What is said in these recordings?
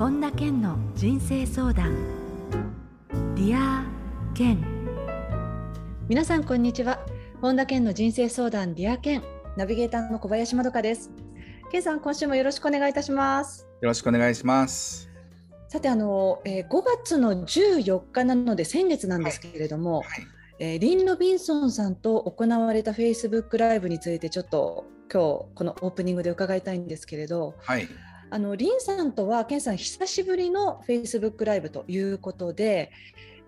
本田健の人生相談。 Dear Ken。皆さんこんにちは。本田健の人生相談 Dear Ken。ナビゲーターの小林まどかです。健さん今週もよろしくお願いいたします。よろしくお願いします。さてあの、えー、5月の14日なので先月なんですけれども、はい。はい。えー、リン・ロビンソンさんと行われた Facebook Live についてちょっと今日このオープニングで伺いたいんですけれど、はい、あのリンさんとはケンさん久しぶりのフェイスブックライブということで、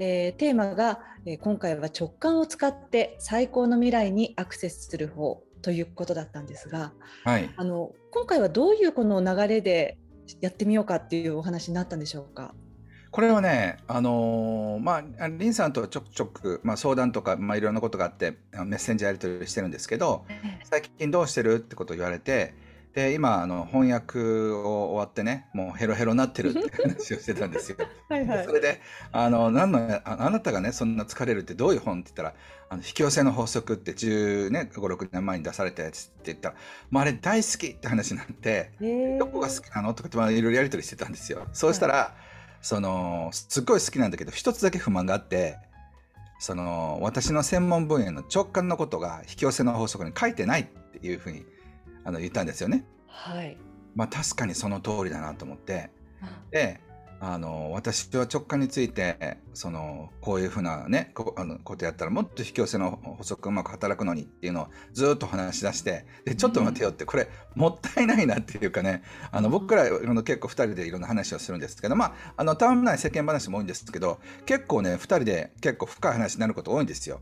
えー、テーマが、えー、今回は直感を使って最高の未来にアクセスする方ということだったんですが、はい、あの今回はどういうこの流れでやってみようかっていうお話になったんでしょうか？これはね、あのー、まあ、リンさんとちょくちょく、まあ、相談とか、まあ、いろんなことがあって、メッセンジャーやり取りしてるんですけど、最近どうしてる？ってことを言われて、で、今、あの、翻訳を終わってね、もうヘロヘロになってるって話をしてたんですよ。はいはい。それで、あの、何のあ、あなたがね、そんな疲れるってどういう本って言ったら、あの引き寄せの法則って10ね、5、6年前に出されたやつって言ったら、もうあれ大好きって話になって、どこが好きなのとかって、まあ、いろいろやり取りしてたんですよ。そうしたら、はい、その、すっごい好きなんだけど、一つだけ不満があって、その、私の専門分野の直感のことが引き寄せの法則に書いてないっていうふうにあの言ったんですよね。はい。まあ確かにその通りだなと思って、で、あの私は直感についてそのこういうふうなねこあのことやったらもっと引き寄せの法則うまく働くのにっていうのをずっと話し出してでちょっと待てよってこれもったいないなっていうかねあの僕らあの結構2人でいろんな話をするんですけどまああのたわない世間話も多いんですけど結構ね2人で結構深い話になること多いんですよ。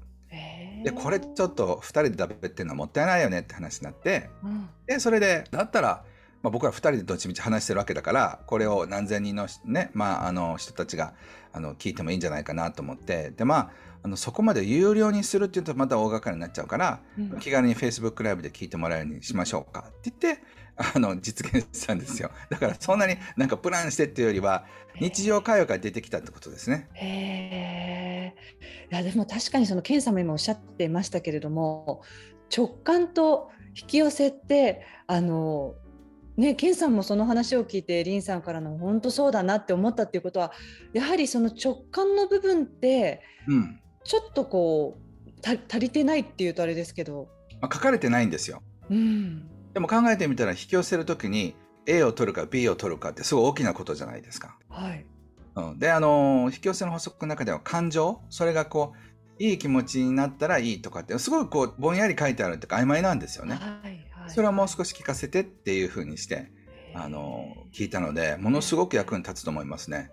でこれちょっと2人で食べてるのはもったいないよねって話になって、うん、でそれでだったら、まあ、僕ら2人でどっちみち話してるわけだからこれを何千人の,、ねまあ、あの人たちがあの聞いてもいいんじゃないかなと思ってでまああのそこまで有料にするっていうとまた大掛かりになっちゃうから、うん、気軽に Facebook ライブで聞いてもらえるようにしましょうかって言ってあの実現したんですよ。だからそんなになんかプランしてっていうよりは日常会話から出てきたってことですね。へいやでも確かにそのケンさんも今おっしゃってましたけれども直感と引き寄せってあのね、ケンさんもその話を聞いてリンさんからの本当そうだなって思ったっていうことはやはりその直感の部分って、うん、ちょっとこう足りてないっていうとあれですけど、まあ、書かれてないんですよ、うん、でも考えてみたら引き寄せる時に A を取るか B を取るかってすごい大きなことじゃないですか。はい、うん、であの引き寄せの法則の中では感情それがこういい気持ちになったらいいとかってすごいこうぼんやり書いてあるって曖昧なんですよね。はいはい、それはもう少し聞かせてっていうふうにしてあの聞いたのでものすごく役に立つと思いますね。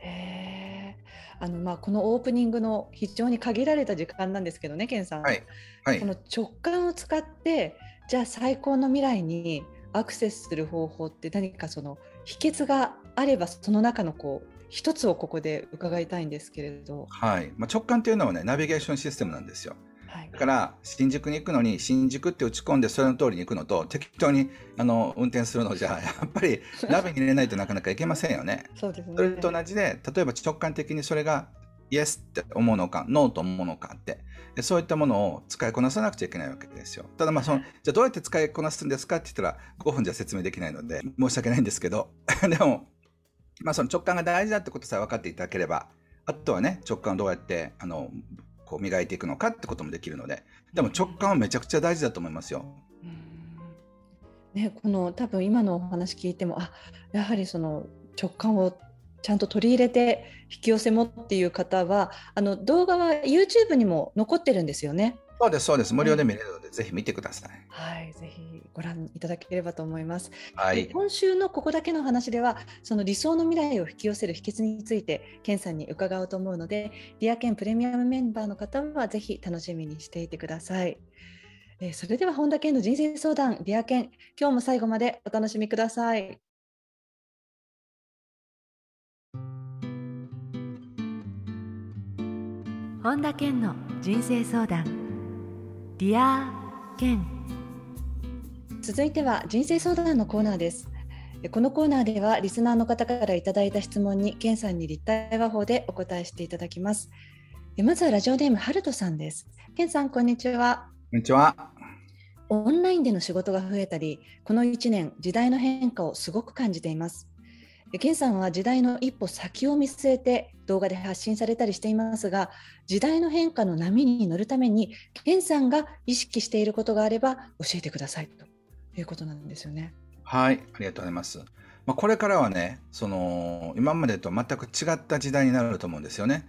あのまあこのオープニングの非常に限られた時間なんですけどね、ケンさん。はい。はい、この直感を使ってじゃあ最高の未来にアクセスする方法って何かその秘訣があればその中のこう一つをここで伺いたいんですけれど。はい。まあ、直感というのはねナビゲーションシステムなんですよ。はい、だから新宿に行くのに新宿って打ち込んでそれの通りに行くのと適当にあの運転するのじゃ やっぱりナビに入れないとなかなか行けませんよね。そうですねそれと同じで例えば直感的にそれがイエスって思うのかノーと思うのかって。そういったものを使いこなさなくちゃいけないわけですよ。ただまあそのじゃあどうやって使いこなすんですかって言ったら5分じゃ説明できないので申し訳ないんですけど。でもまあその直感が大事だってことさえ分かっていただければあとはね直感をどうやってあのこう磨いていくのかってこともできるので。でも直感はめちゃくちゃ大事だと思いますよ。ね、この多分今のお話聞いてもあやはりその直感をちゃんと取り入れて引き寄せもっていう方はあの動画は YouTube にも残ってるんですよね。そうですそうです無料で見れるので、ぜひ見てください。はい、ぜひご覧いただければと思います。はい、今週のここだけの話ではその理想の未来を引き寄せる秘訣についてケンさんに伺おうと思うのでディアケンプレミアムメンバーの方はぜひ楽しみにしていてください。えー、それでは本田健の人生相談ディアケン今日も最後までお楽しみください。本田健の人生相談。 Dear Ken。続いては人生相談のコーナーです。このコーナーではリスナーの方からいただいた質問に健さんに立体話法でお答えしていただきます。まずはラジオネームハルトさんです。健さんこんにちは。こんにちは。オンラインでの仕事が増えたりこの1年時代の変化をすごく感じていますケンさんは時代の一歩先を見据えて動画で発信されたりしていますが時代の変化の波に乗るためにケンさんが意識していることがあれば教えてくださいということなんですよね。はいありがとうございます。まあ、これからはねその今までと全く違った時代になると思うんですよね。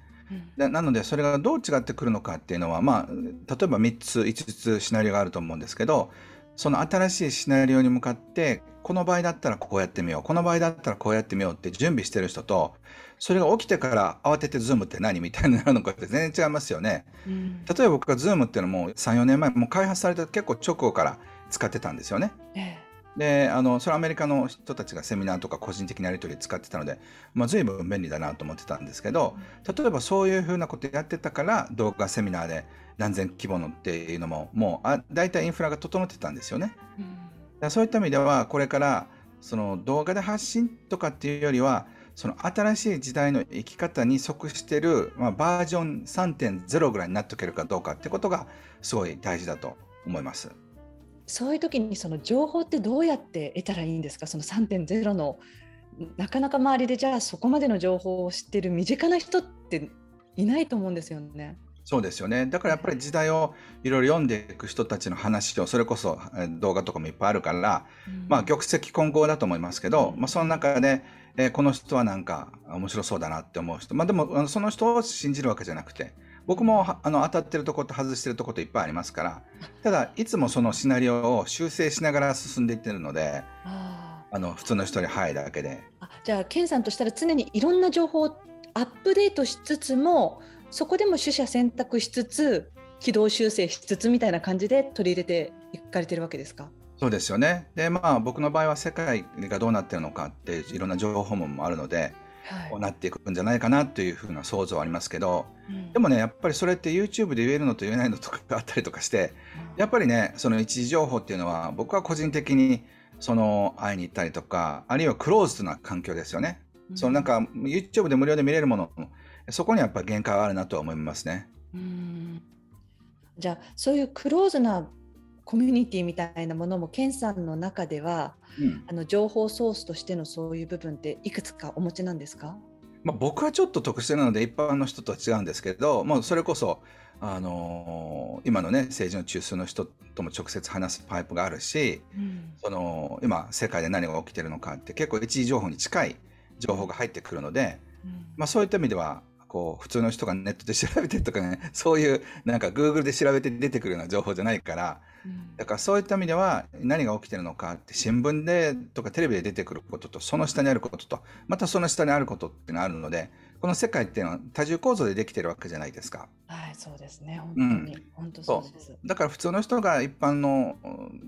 でなのでそれがどう違ってくるのかっていうのはまあ例えば3つ5つシナリオがあると思うんですけどその新しいシナリオに向かってこの場合だったらこうやってみようこの場合だったらこうやってみようって準備してる人とそれが起きてから慌てて Zoom って何みたいになるのかって全然違いますよね。うん、例えば僕が Zoom っていうのも34年前もう開発された結構直後から使ってたんですよね。ええであのそれアメリカの人たちがセミナーとか個人的なやり取りで使ってたので、まあ、随分便利だなと思ってたんですけど例えばそういうふうなことやってたから動画セミナーで何千規模のっていうのももうあ大体インフラが整ってたんですよね。うん、そういった意味ではこれからその動画で発信とかっていうよりはその新しい時代の生き方に即してる、まあ、バージョン3.0ぐらいになっておけるかどうかってことがすごい大事だと思います。そういう時にその情報ってどうやって得たらいいんですか？その3.0のなかなか周りでじゃあそこまでの情報を知ってる身近な人っていないと思うんですよね。そうですよね。だからやっぱり時代をいろいろ読んでいく人たちの話をそれこそ動画とかもいっぱいあるから、うん、まあ玉石混合だと思いますけど、うん、まあ、その中で、えー、この人はなんか面白そうだなって思う人。まあでもその人を信じるわけじゃなくて僕もあの当たってるところと外してるところといっぱいありますからただいつもそのシナリオを修正しながら進んでいってるのであの普通の人に早いだけで。あじゃあケンさんとしたら常にいろんな情報をアップデートしつつもそこでも取捨選択しつつ軌道修正しつつみたいな感じで取り入れていかれてるわけですか？そうですよね。でまあ僕の場合は世界がどうなってるのかっていろんな情報もあるのでこうなっていくんじゃないかなというふうな想像はありますけど、うん、でもねやっぱりそれって YouTube で言えるのと言えないのとかがあったりとかして、うん、やっぱりねその一時情報っていうのは僕は個人的にその会いに行ったりとかあるいはクローズドな環境ですよね、うん、そのなんか YouTube で無料で見れるものそこにやっぱ限界はあるなとは思いますね。うん。じゃあそういうクローズなコミュニティみたいなものも健さんの中では、うん、あの情報ソースとしてのそういう部分っていくつかお持ちなんですか、まあ、僕はちょっと特殊なので一般の人とは違うんですけど、もうそれこそ、あのー、今のね政治の中枢の人とも直接話すパイプがあるし、うん、その今世界で何が起きてるのかって結構一時情報に近い情報が入ってくるので、うん、まあ、そういった意味ではこう普通の人がネットで調べてとかねそういうなんか Google で調べて出てくるような情報じゃないから、うん、だからそういった意味では何が起きてるのかって新聞でとかテレビで出てくることとその下にあることとまたその下にあることっていうのがあるのでこの世界っていうのは多重構造でできてるわけじゃないですか。はい、そうですね。本当に、うん、本当そうです。だから普通の人が一般の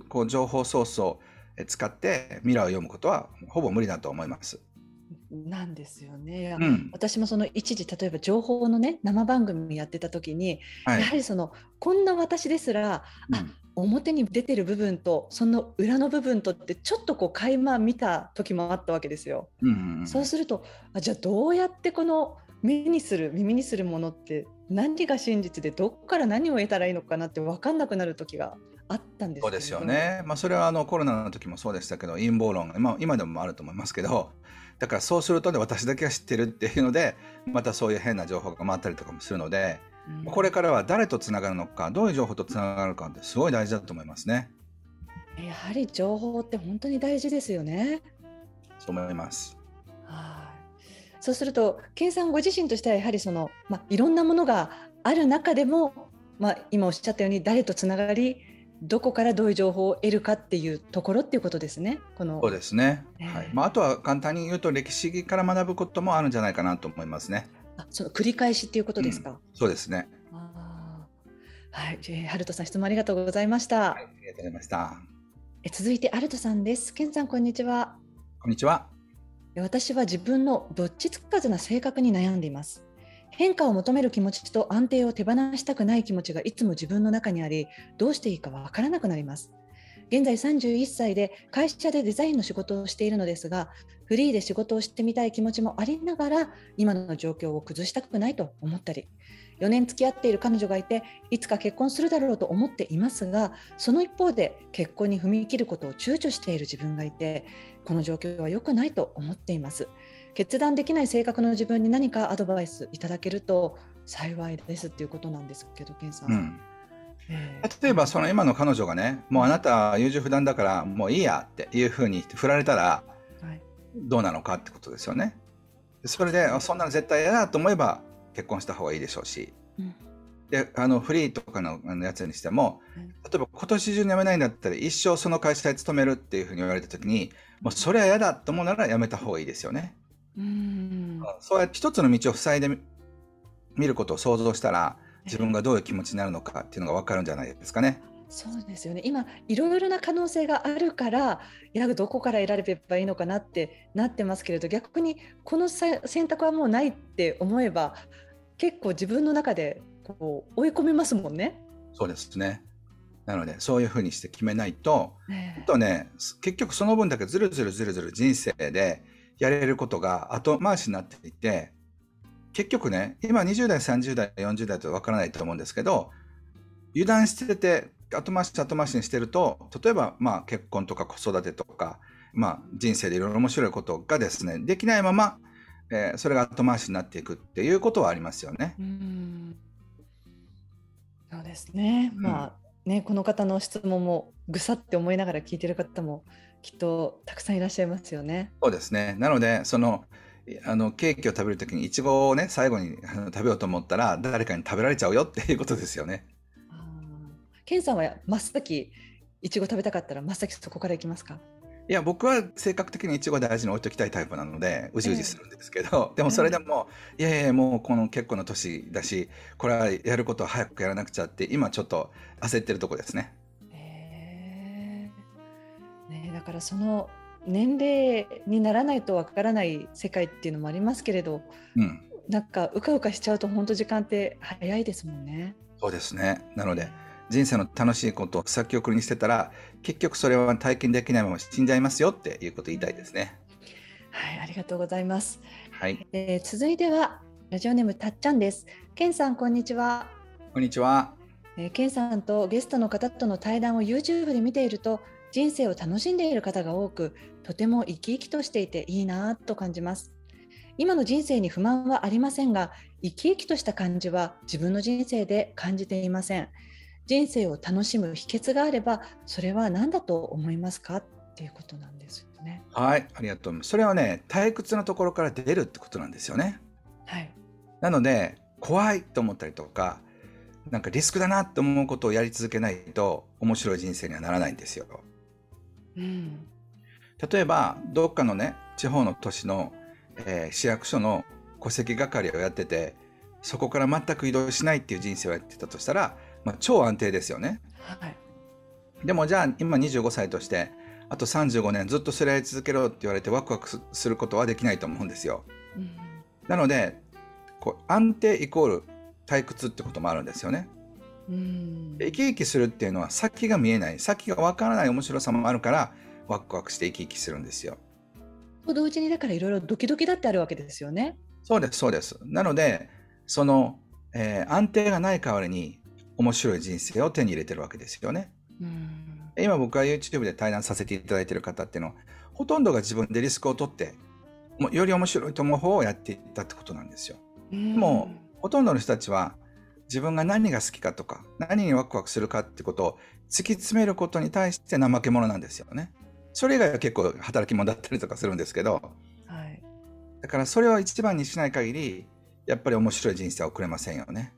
こう情報ソースを使って未来を読むことはほぼ無理だと思います。なんですよね、うん、私もその一時例えば情報のね生番組やってた時に、はい、やはりそのこんな私ですら、うん、あ表に出てる部分とその裏の部分とってちょっとこう垣間見た時もあったわけですよ。うんそうするとあじゃあどうやってこの目にする耳にするものって何が真実でどこから何を得たらいいのかなって分かんなくなる時があったんですそうですよね、まあ、それはあのコロナの時もそうでしたけど陰謀論、まあ、今でもあると思いますけどだからそうするとね私だけが知ってるっていうのでまたそういう変な情報が回ったりとかもするので、うん、これからは誰とつながるのかどういう情報とつながるかってすごい大事だと思いますね。やはり情報って本当に大事ですよね。そう思います。はい。そうすると、健さんご自身としてはやはりそのまあいろんなものがある中でも、まあ今おっしゃったように誰とつながりどこからどういう情報を得るかっていうところっていうことですね。このそうですね。えー、はい。まああとは簡単に言うと歴史から学ぶこともあるんじゃないかなと思いますね。あ、その繰り返しっていうことですか。うん、そうですね。あはい、えー、ハルトさん質問ありがとうございました。はい、ありがとうございました。え続いてアルトさんです。ケンさんこんにちは。こんにちは。私は自分のどっちつかずな性格に悩んでいます。変化を求める気持ちと安定を手放したくない気持ちがいつも自分の中にありどうしていいかわからなくなります。現在31歳で会社でデザインの仕事をしているのですがフリーで仕事をしてみたい気持ちもありながら今の状況を崩したくないと思ったり4年付き合っている彼女がいていつか結婚するだろうと思っていますがその一方で結婚に踏み切ることを躊躇している自分がいてこの状況は良くないと思っています。決断できない性格の自分に何かアドバイスいただけると幸いですっていうことなんですけど健さん、うん。例えばその今の彼女がねもうあなた優柔不断だからもういいやっていうふうに振られたらどうなのかってことですよね。それでそんなの絶対嫌だと思えば結婚した方がいいでしょうし、うん、であのフリーとかのやつにしても例えば今年中に辞めないんだったら一生その会社で勤めるっていうふうに言われた時にもうそれは嫌だと思うなら辞めた方がいいですよね。うん。そうやって一つの道を塞いで見ることを想像したら自分がどういう気持ちになるのかっていうのが分かるんじゃないですかね。そうですよね。今いろいろな可能性があるからいやどこから選べばいいのかなってなってますけれど逆にこの選択はもうないって思えば結構自分の中でこう追い込みますもんね。そうですね。なのでそういうふうにして決めないと、ね、とね結局その分だけずるずるずるずる人生でやれることが後回しになっていて結局ね、今20代、30代、40代とわからないと思うんですけど、油断してて、後回し後回しにしてると、例えば、まあ、結婚とか子育てとか、まあ、人生でいろいろ面白いことがですね、できないまま、えー、それが後回しになっていくっていうことはありますよね。うんそうですね。まあ、ね、この方の質問もぐさって思いながら聞いてる方もきっとたくさんいらっしゃいますよね。そうですね。なので、その、あのケーキを食べるときにいちごをね最後に食べようと思ったら誰かに食べられちゃうよっていうことですよね。ケンさんは真っ先いちご食べたかったら真っ先そこからいきますか？いや僕は性格的にいちご大事に置いときたいタイプなのでうじうじするんですけど、えー、でもそれでも、えー、いやいやもうこの結構の年だしこれはやることは早くやらなくちゃって今ちょっと焦ってるとこですね。えー、ねだからその年齢にならないとわからない世界っていうのもありますけれど、うん、なんかうかうかしちゃうと本当時間って早いですもんね。そうですねなので人生の楽しいことを先送りにしてたら結局それは体験できないまま死んじゃいますよっていうこと言いたいですね。はい、ありがとうございます。はい、えー、続いてはラジオネームたっちゃんです。けんさんこんにちは。こんにちは。えー、ケンさんとゲストの方との対談を YouTube で見ていると人生を楽しんでいる方が多くとても生き生きとしていていいなと感じます。今の人生に不満はありませんが生き生きとした感じは自分の人生で感じていません。人生を楽しむ秘訣があればそれは何だと思いますか？っていうことなんですよね。はいありがとうそれはね退屈なところから出るってことなんですよね。はい。なので怖いと思ったりとかなんかリスクだなって思うことをやり続けないと面白い人生にはならないんですよ。うん、例えばどっかのね地方の都市の、えー、市役所の戸籍係をやっててそこから全く移動しないっていう人生をやってたとしたら、まあ、超安定ですよね。はい、でもじゃあ今25歳としてあと35年ずっとそれやり続けろって言われてワクワクすることはできないと思うん。ですよ。うん、なのでこう安定イコール退屈ってこともあるん。ですよね。うん生き生きするっていうのは先が見えない先がわからない面白さもあるからワクワクして生き生きするんですよ。と同時にだからいろいろドキドキだってあるわけですよね。そうですそうです。なのでその、えー、安定がない代わりに面白い人生を手に入れてるわけですよね。うん今僕が YouTube で対談させていただいている方っていうのはほとんどが自分でリスクを取ってより面白いと思う方をやっていったってことなんですよ。もうほとんどの人たちは自分が何が好きかとか何にワクワクするかってことを突き詰めることに対して怠け者なんですよね。それ以外は結構働き者だったりとかするんですけど、はい、だからそれを一番にしない限りやっぱり面白い人生は送れませんよね。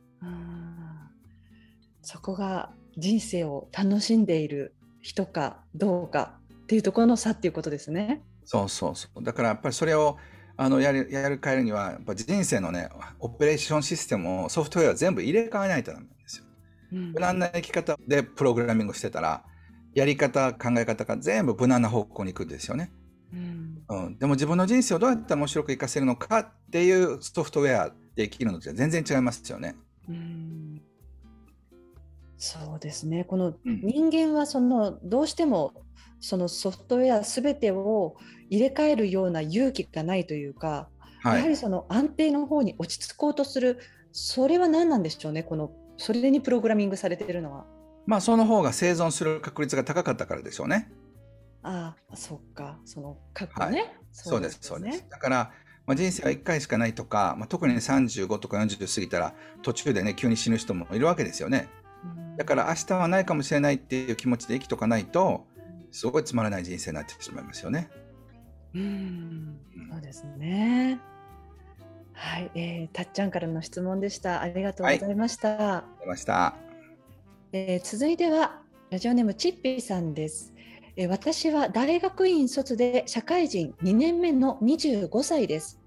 そこが人生を楽しんでいる人かどうかっていうところの差っていうことですね。そうそうそうだからやっぱりそれをあのやるやる変えるにはやっぱ人生のねオペレーションシステムをソフトウェア全部入れ替えないとダメなんですよ。うん、無難な生き方でプログラミングしてたらやり方考え方が全部無難な方向に行くんですよね。うん、うん、でも自分の人生をどうやったら面白く活かせるのかっていうソフトウェアで生きるのとは全然違いますよね。うんそうですねこの人間はそのどうしてもそのソフトウェア全てを入れ替えるような勇気がないというか、はい、やはりその安定の方に落ち着こうとするそれは何なんでしょうねこのそれにプログラミングされているのは。まあその方が生存する確率が高かったからでしょうね。ああ、そっか、その過去ね。はいそうです、そうです。だから、まあ、人生は1回しかないとか、まあ、特に35とか40過ぎたら途中でね急に死ぬ人もいるわけですよね。だから明日はないかもしれないっていう気持ちで生きとかないとすごいつまらない人生になってしまいますよね。うん、うんそうですね。はい、えー、たっちゃんからの質問でした。ありがとうございました。出ました。えー続いてはラジオネームチッピーさんです。えー私は大学院卒で社会人2年目の25歳です。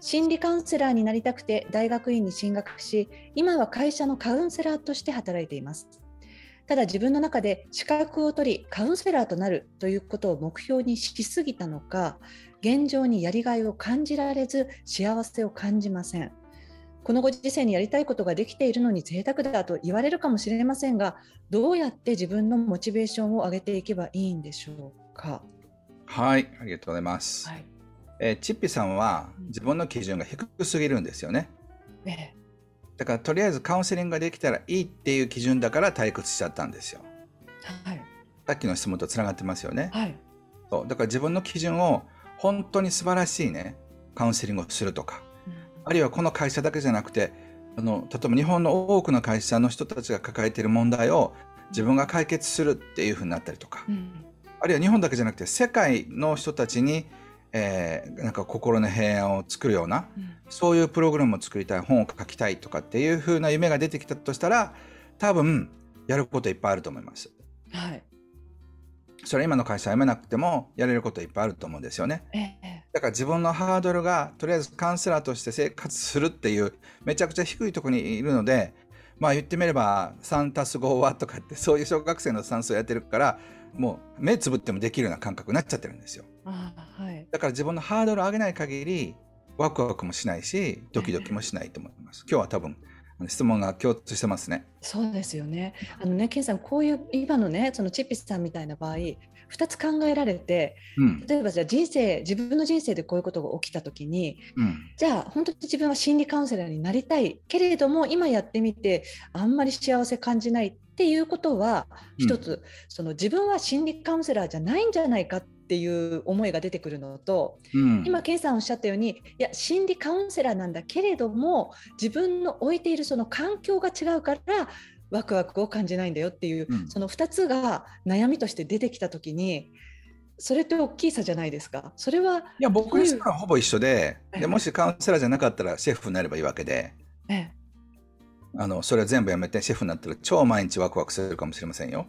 心理カウンセラーになりたくて大学院に進学し、今は会社のカウンセラーとして働いています。ただ自分の中で資格を取りカウンセラーとなるということを目標にしすぎたのか、現状にやりがいを感じられず幸せを感じません。このご時世にやりたいことができているのに贅沢だと言われるかもしれませんが、どうやって自分のモチベーションを上げていけばいいんでしょうか？はい、ありがとうございます。はい。えーチッピさんは自分の基準が低すぎるんですよね。えだからとりあえずカウンセリングができたらいいっていう基準だから退屈しちゃったんですよ。えはい。さっきの質問とつながってますよね。はい。そうだから自分の基準を本当に素晴らしいねカウンセリングをするとかあるいはこの会社だけじゃなくてあの例えば日本の多くの会社の人たちが抱えている問題を自分が解決するっていうふうになったりとかうんあるいは日本だけじゃなくて世界の人たちに、えーなんか心の平安を作るようなうんそういうプログラムを作りたい本を書きたいとかっていうふうな夢が出てきたとしたら多分やることいっぱいあると思います。はい。それは今の会社辞めなくてもやれることいっぱいあると思うんですよね。ええだから自分のハードルがとりあえずカウンセラーとして生活するっていうめちゃくちゃ低いところにいるのでまあ言ってみれば3たす5はとかってそういう小学生の算数をやってるからもう目つぶってもできるような感覚になっちゃってるんですよ。ああはい。だから自分のハードルを上げない限りワクワクもしないしドキドキもしないと思います。今日は多分質問が共通してますね。そうですよね。あのね、ケンさん、こういう今のね、そのチッピスさんみたいな場合、2つ考えられて、うん。例えばじゃあ人生、自分の人生でこういうことが起きたときに、うん。じゃあ本当に自分は心理カウンセラーになりたいけれども今やってみてあんまり幸せ感じないっていうことはうん。一つ、その自分は心理カウンセラーじゃないんじゃないかっていう思いが出てくるのとうん。今健さんおっしゃったようにいや心理カウンセラーなんだけれども自分の置いているその環境が違うからワクワクを感じないんだよっていう、うん。その2つが悩みとして出てきた時にそれって大きい差じゃないですか。それはいや僕にしたらほぼ一緒でええ。でもしカウンセラーじゃなかったらシェフになればいいわけで。ええあのそれは全部やめてシェフになったら超毎日ワクワクするかもしれませんよ。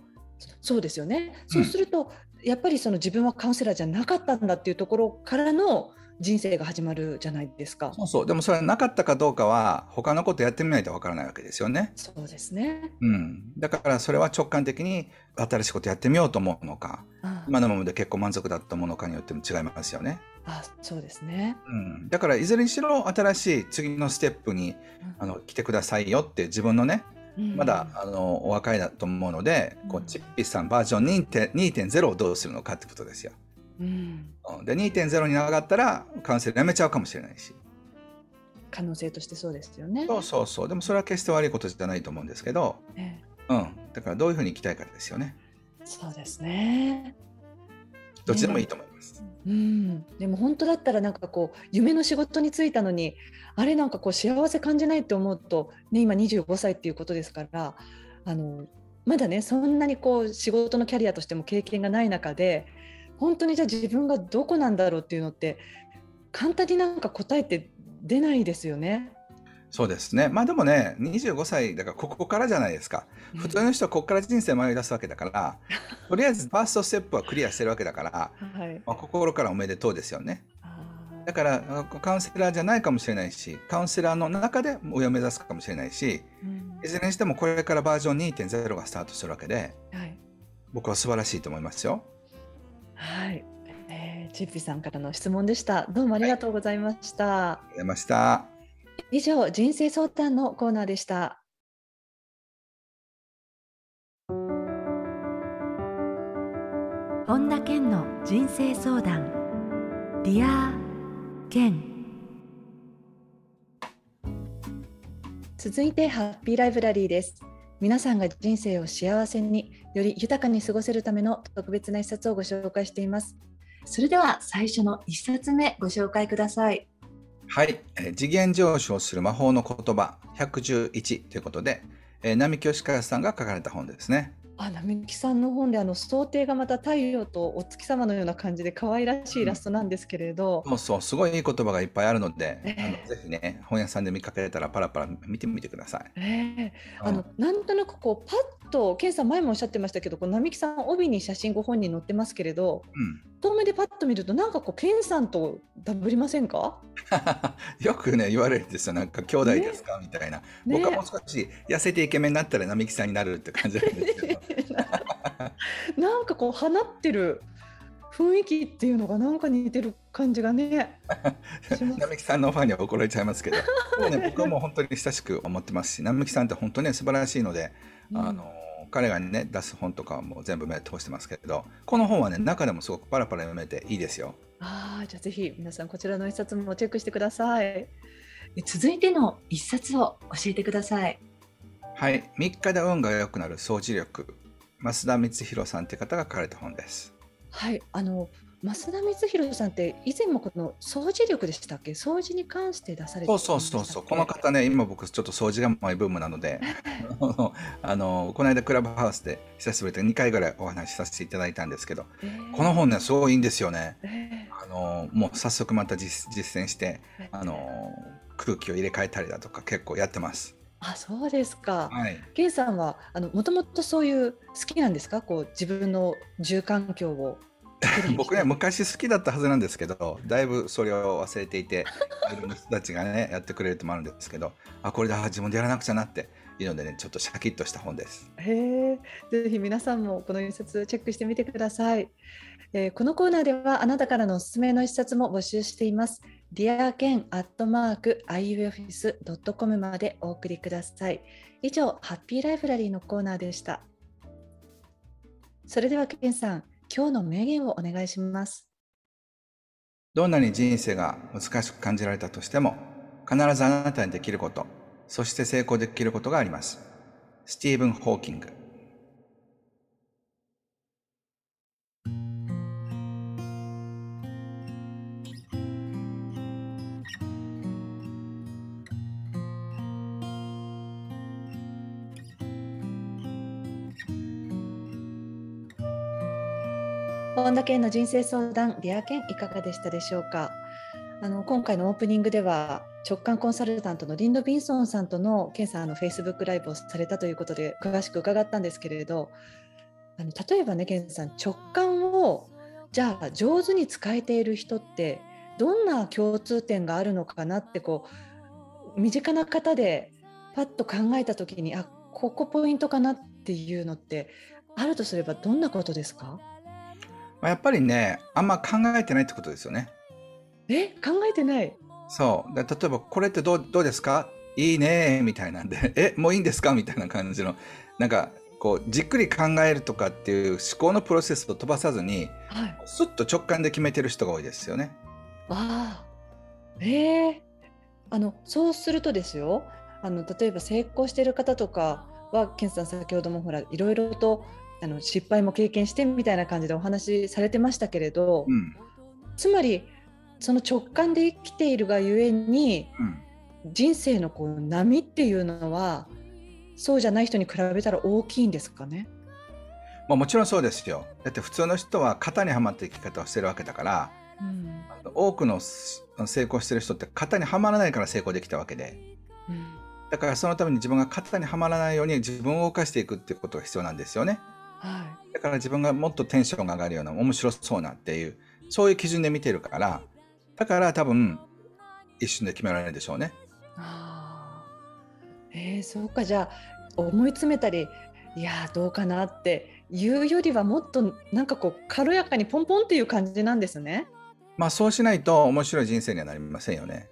そうですよね。そうすると、やっぱりその自分はカウンセラーじゃなかったんだっていうところからの人生が始まるじゃないですか。そうそうでもそれはなかったかどうかは他のことやってみないとわからないわけですよね。そうですね。うん、だからそれは直感的に新しいことやってみようと思うのかあ今のままで結構満足だったものかによっても違いますよね。あ、そうですね。うん、だからいずれにしろ新しい次のステップにあの来てくださいよって自分のねうんまだあのお若いだと思うので、こううんチッピさんバージョン2.0 2.0をどうするのかってことですよ。うん、うん。で2.0に上がったらカウンセラーやめちゃうかもしれないし。可能性としてそうですよね。そうそうそう。でもそれは決して悪いことじゃないと思うんですけど、えうん、だからどういうふうに生きたいかですよね。えそうですね。どっちでもいいと思います。うん、でも本当だったらなんかこう夢の仕事に就いたのにあれなんかこう幸せ感じないって思うと、ね、今25歳っていうことですからあのまだねそんなにこう仕事のキャリアとしても経験がない中で本当にじゃあ自分がどこなんだろうっていうのって簡単になんか答えって出ないですよね。そうですね。まあでもね25歳だからここからじゃないですか。普通の人はここから人生迷い出すわけだから とりあえずファーストステップはクリアしてるわけだから、はい、まあ、心からおめでとうですよね。だからあカウンセラーじゃないかもしれないしカウンセラーの中で上を目指すかもしれないしうん。いずれにしてもこれからバージョン2.0がスタートするわけではい。僕は素晴らしいと思いますよ。はいえー、チッピさんからの質問でした。どうもありがとうございました。ありがとうございました。以上、人生相談のコーナーでした。本田健の人生相談 Dear Ken 続いて、ハッピーライブラリーです。皆さんが人生を幸せにより豊かに過ごせるための特別な一冊をご紹介しています。それでは最初の一冊目ご紹介ください。はい、えー次元上昇する魔法の言葉111ということで、えー並木義和さんが書かれた本ですね。あ並木さんの本であの想定がまた太陽とお月様のような感じで可愛らしいイラストなんですけれど、そうそう、すごいいい言葉がいっぱいあるので、ええ。あのぜひね、本屋さんで見かけたらパラパラ見てみてください。ええ。あのなんとなくこうパッとケンさん前もおっしゃってましたけどこう並木さん帯に写真ご本人載ってますけれどうん、遠目でパッと見るとなんかこうケンさんとダブりませんか？よくね言われるんですよ。なんか兄弟ですか、みたいな、僕はもう少し痩せてイケメンになったら並木さんになるって感じなんですけどな。んかこう放ってる雰囲気っていうのがなんか似てる感じがねします。並木さんのファンには怒られちゃいますけど。でも、ね、僕はもう本当に親しく思ってますし並木さんって本当に素晴らしいので、あの彼がね出す本とかはもう全部目通してますけどこの本はね中でもすごくパラパラ読めていいですよ。ああじゃあぜひ皆さんこちらの一冊もチェックしてください。え続いての一冊を教えてください。はい。3日で運が良くなる掃除力増田光弘さんって方が書かれた本です。はいあの増田光弘さんって以前もこの掃除力でしたっけ？掃除に関して出されてそうそうそうそうこの方ね今僕ちょっと掃除がマイブームなので あのこの間クラブハウスで久しぶりで2回ぐらいお話しさせていただいたんですけどこの本ねすごいいいんですよね。えあのもう早速また実実践してえあの空気を入れ替えたりだとか結構やってます。あそうですか。はい。ケンさんはあのもともとそういう好きなんですか？こう自分の住環境を 僕ね昔好きだったはずなんですけどだいぶそれを忘れていていろんな人たちがね やってくれるともあるんですけどあこれだ自分でやらなくちゃなっていうのでねちょっとシャキッとした本です。へえ、ぜひ皆さんもこの一冊チェックしてみてください。えーこのコーナーではあなたからのおすすめの一冊も募集しています。dearken.iufis.com までお送りください。以上、ハッピーライブラリーのコーナーでした。それではケンさん、今日の名言をお願いします。どんなに人生が難しく感じられたとしても必ずあなたにできることそして成功できることがあります。スティーブン・ホーキング。本田健の人生相談 Dear Ken いかがでしたでしょうか？あの今回のオープニングでは直感コンサルタントのリン・ロビンソンさんとの健さんのフェイスブックライブをされたということで詳しく伺ったんですけれどあの例えばね健さん直感をじゃあ上手に使えている人ってどんな共通点があるのかなってこう身近な方でパッと考えた時にあここポイントかなっていうのってあるとすればどんなことですか？まあやっぱりね、あんま考えてないってことですよね。え考えてない？そう。で例えば、これってどうどうですか？いいねみたいなんで、え、もういいんですか？みたいな感じの、なんか、こう、じっくり考えるとかっていう思考のプロセスを飛ばさずに、はい。すっと直感で決めてる人が多いですよね。ああ。ええあのそうするとですよ。あの例えば成功している方とかは健さん先ほどもほらいろいろとあの失敗も経験してみたいな感じでお話しされてましたけれど、うん。つまりその直感で生きているがゆえにうん。人生のこう波っていうのはそうじゃない人に比べたら大きいんですかね？まあもちろんそうですよ。だって普通の人は型にはまった生き方をしてるわけだから、うん多くのす成功してる人って型にはまらないから成功できたわけで。うんだからそのために自分が型にはまらないように自分を動かしていくっていうことが必要なんですよね。はだから自分がもっとテンションが上がるような面白そうなっていう、そういう基準で見てるから、だから多分一瞬で決められるでしょうね。い、あーえー、そうかじゃあ思い詰めたりいやーどうかなっていうよりはもっとなんかこう軽やかにポンポンっていう感じなんですね。まあそうしないと面白い人生にはなりませんよね。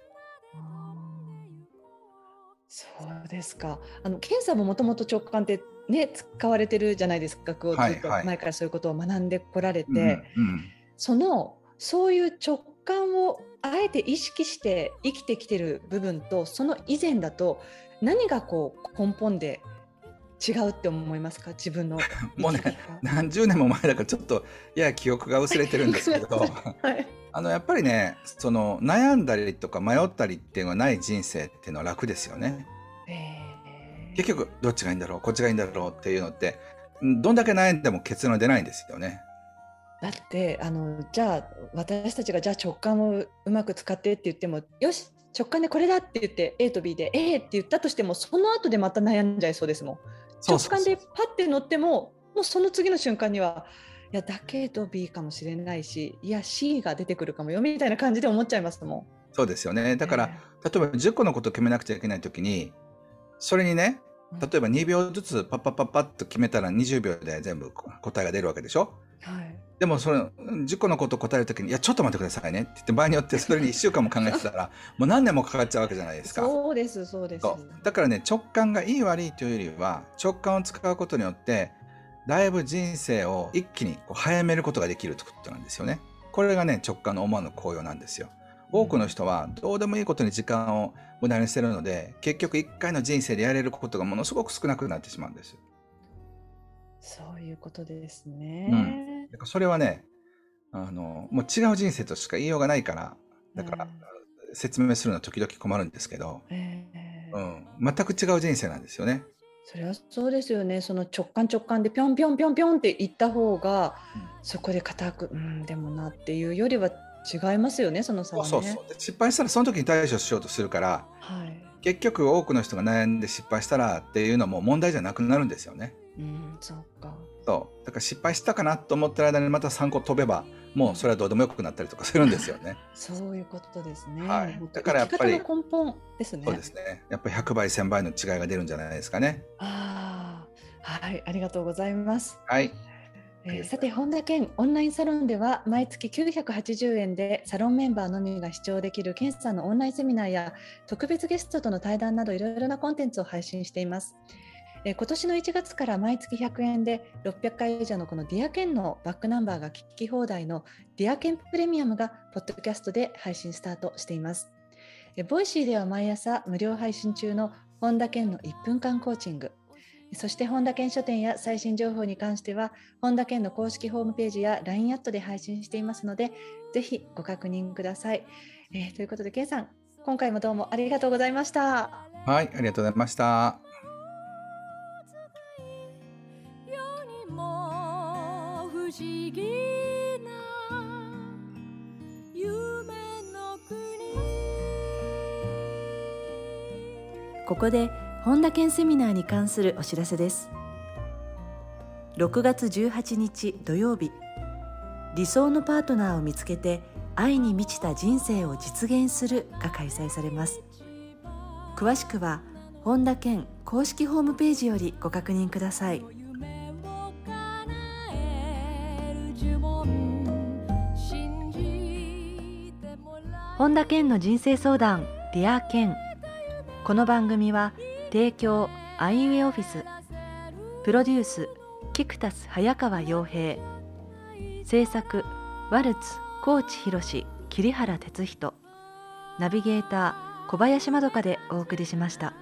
そうですか。あの検査ももともと直感ってね使われてるじゃないですか。こうずっとはいはい前からそういうことを学んでこられて、うんうんそのそういう直感をあえて意識して生きてきてる部分とその以前だと何がこう根本で違うって思いますか？自分の もうね何十年も前だからちょっといや記憶が薄れてるんですけど、はい、あのやっぱりねその悩んだりとか迷ったりっていうのがない人生っていうのは楽ですよね。結局どっちがいいんだろう？こっちがいいんだろうっていうのってどんだけ悩んでも結論出ないんですよね。だってあのじゃあ私たちがじゃあ直感をうまく使ってって言ってもよし直感でこれだって言って A と B で A って言ったとしてもその後でまた悩んじゃいそうですもん。直感でパッて乗ってももうその次の瞬間にはいやだけど B かもしれないしいや C が出てくるかもよみたいな感じで思っちゃいますもん。そうですよね。だから、えー、例えば10個のことを決めなくちゃいけない時にそれにね例えば2秒ずつパッパッパッパッと決めたら20秒で全部答えが出るわけでしょ、はい、でもその10個のことを答えるときに「いやちょっと待ってくださいね」って言って場合によってそれに1週間も考えてたら もう何年もかかっちゃうわけじゃないですか。そうですそうですだからね直感がいい悪いというよりは直感を使うことによってだいぶ人生を一気にこう早めることができるということなんですよね。これがね直感の思わぬ効用なんですよ。多くの人はどうでもいいことに時間を無駄にしてるので結局一回の人生でやれることがものすごく少なくなってしまうんです。そういうことですね。うんだからそれはね、あの、もう違う人生としか言いようがないから、だから、説明するのは時々困るんですけど、えー、うん、全く違う人生なんですよね。それはそうですよね。その直感直感でぴょんぴょんぴょんぴょんって言った方が、うん、そこで固く、うん、でもなっていうよりは違いますよね、その差は、ね、そうそう失敗したらその時に対処しようとするから、はい、結局多くの人が悩んで失敗したらっていうのも問題じゃなくなるんですよね。うん、そうか。そうだから失敗したかなと思ってる間にまた3個飛べばもうそれはどうでもよくなったりとかするんですよね。そういうことですね。はい、だからやっぱり根本ですね。そうですね。やっぱり100倍1000倍の違いが出るんじゃないですかね。ああ、はい、ありがとうございます。はい。えー、さて本田健オンラインサロンでは毎月980円でサロンメンバーのみが視聴できる健さんのオンラインセミナーや特別ゲストとの対談などいろいろなコンテンツを配信しています。え今年の1月から毎月100円で600回以上のこのディアケンのバックナンバーが聞き放題のDear Ken プレミアムがポッドキャストで配信スタートしています。え Voicy では毎朝無料配信中の本田健の1分間コーチング。そして本田健書店や最新情報に関しては本田健の公式ホームページや LINE アットで配信していますのでぜひご確認ください。えー、ということで健さん今回もどうもありがとうございました。はいありがとうございました。ここで本田健セミナーに関するお知らせです。6月18日土曜日理想のパートナーを見つけて愛に満ちた人生を実現するが開催されます。詳しくは本田健公式ホームページよりご確認ください。本田健の人生相談 Dear Ken この番組は提供アイウェイオフィス。プロデュースキクタス早川洋平。制作ワルツ高知博桐原哲人。ナビゲーター小林まどかでお送りしました。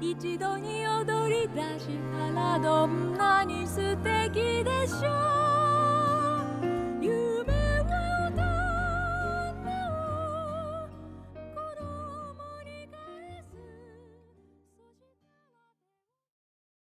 一度に踊り出したらどんなに素敵でしょう。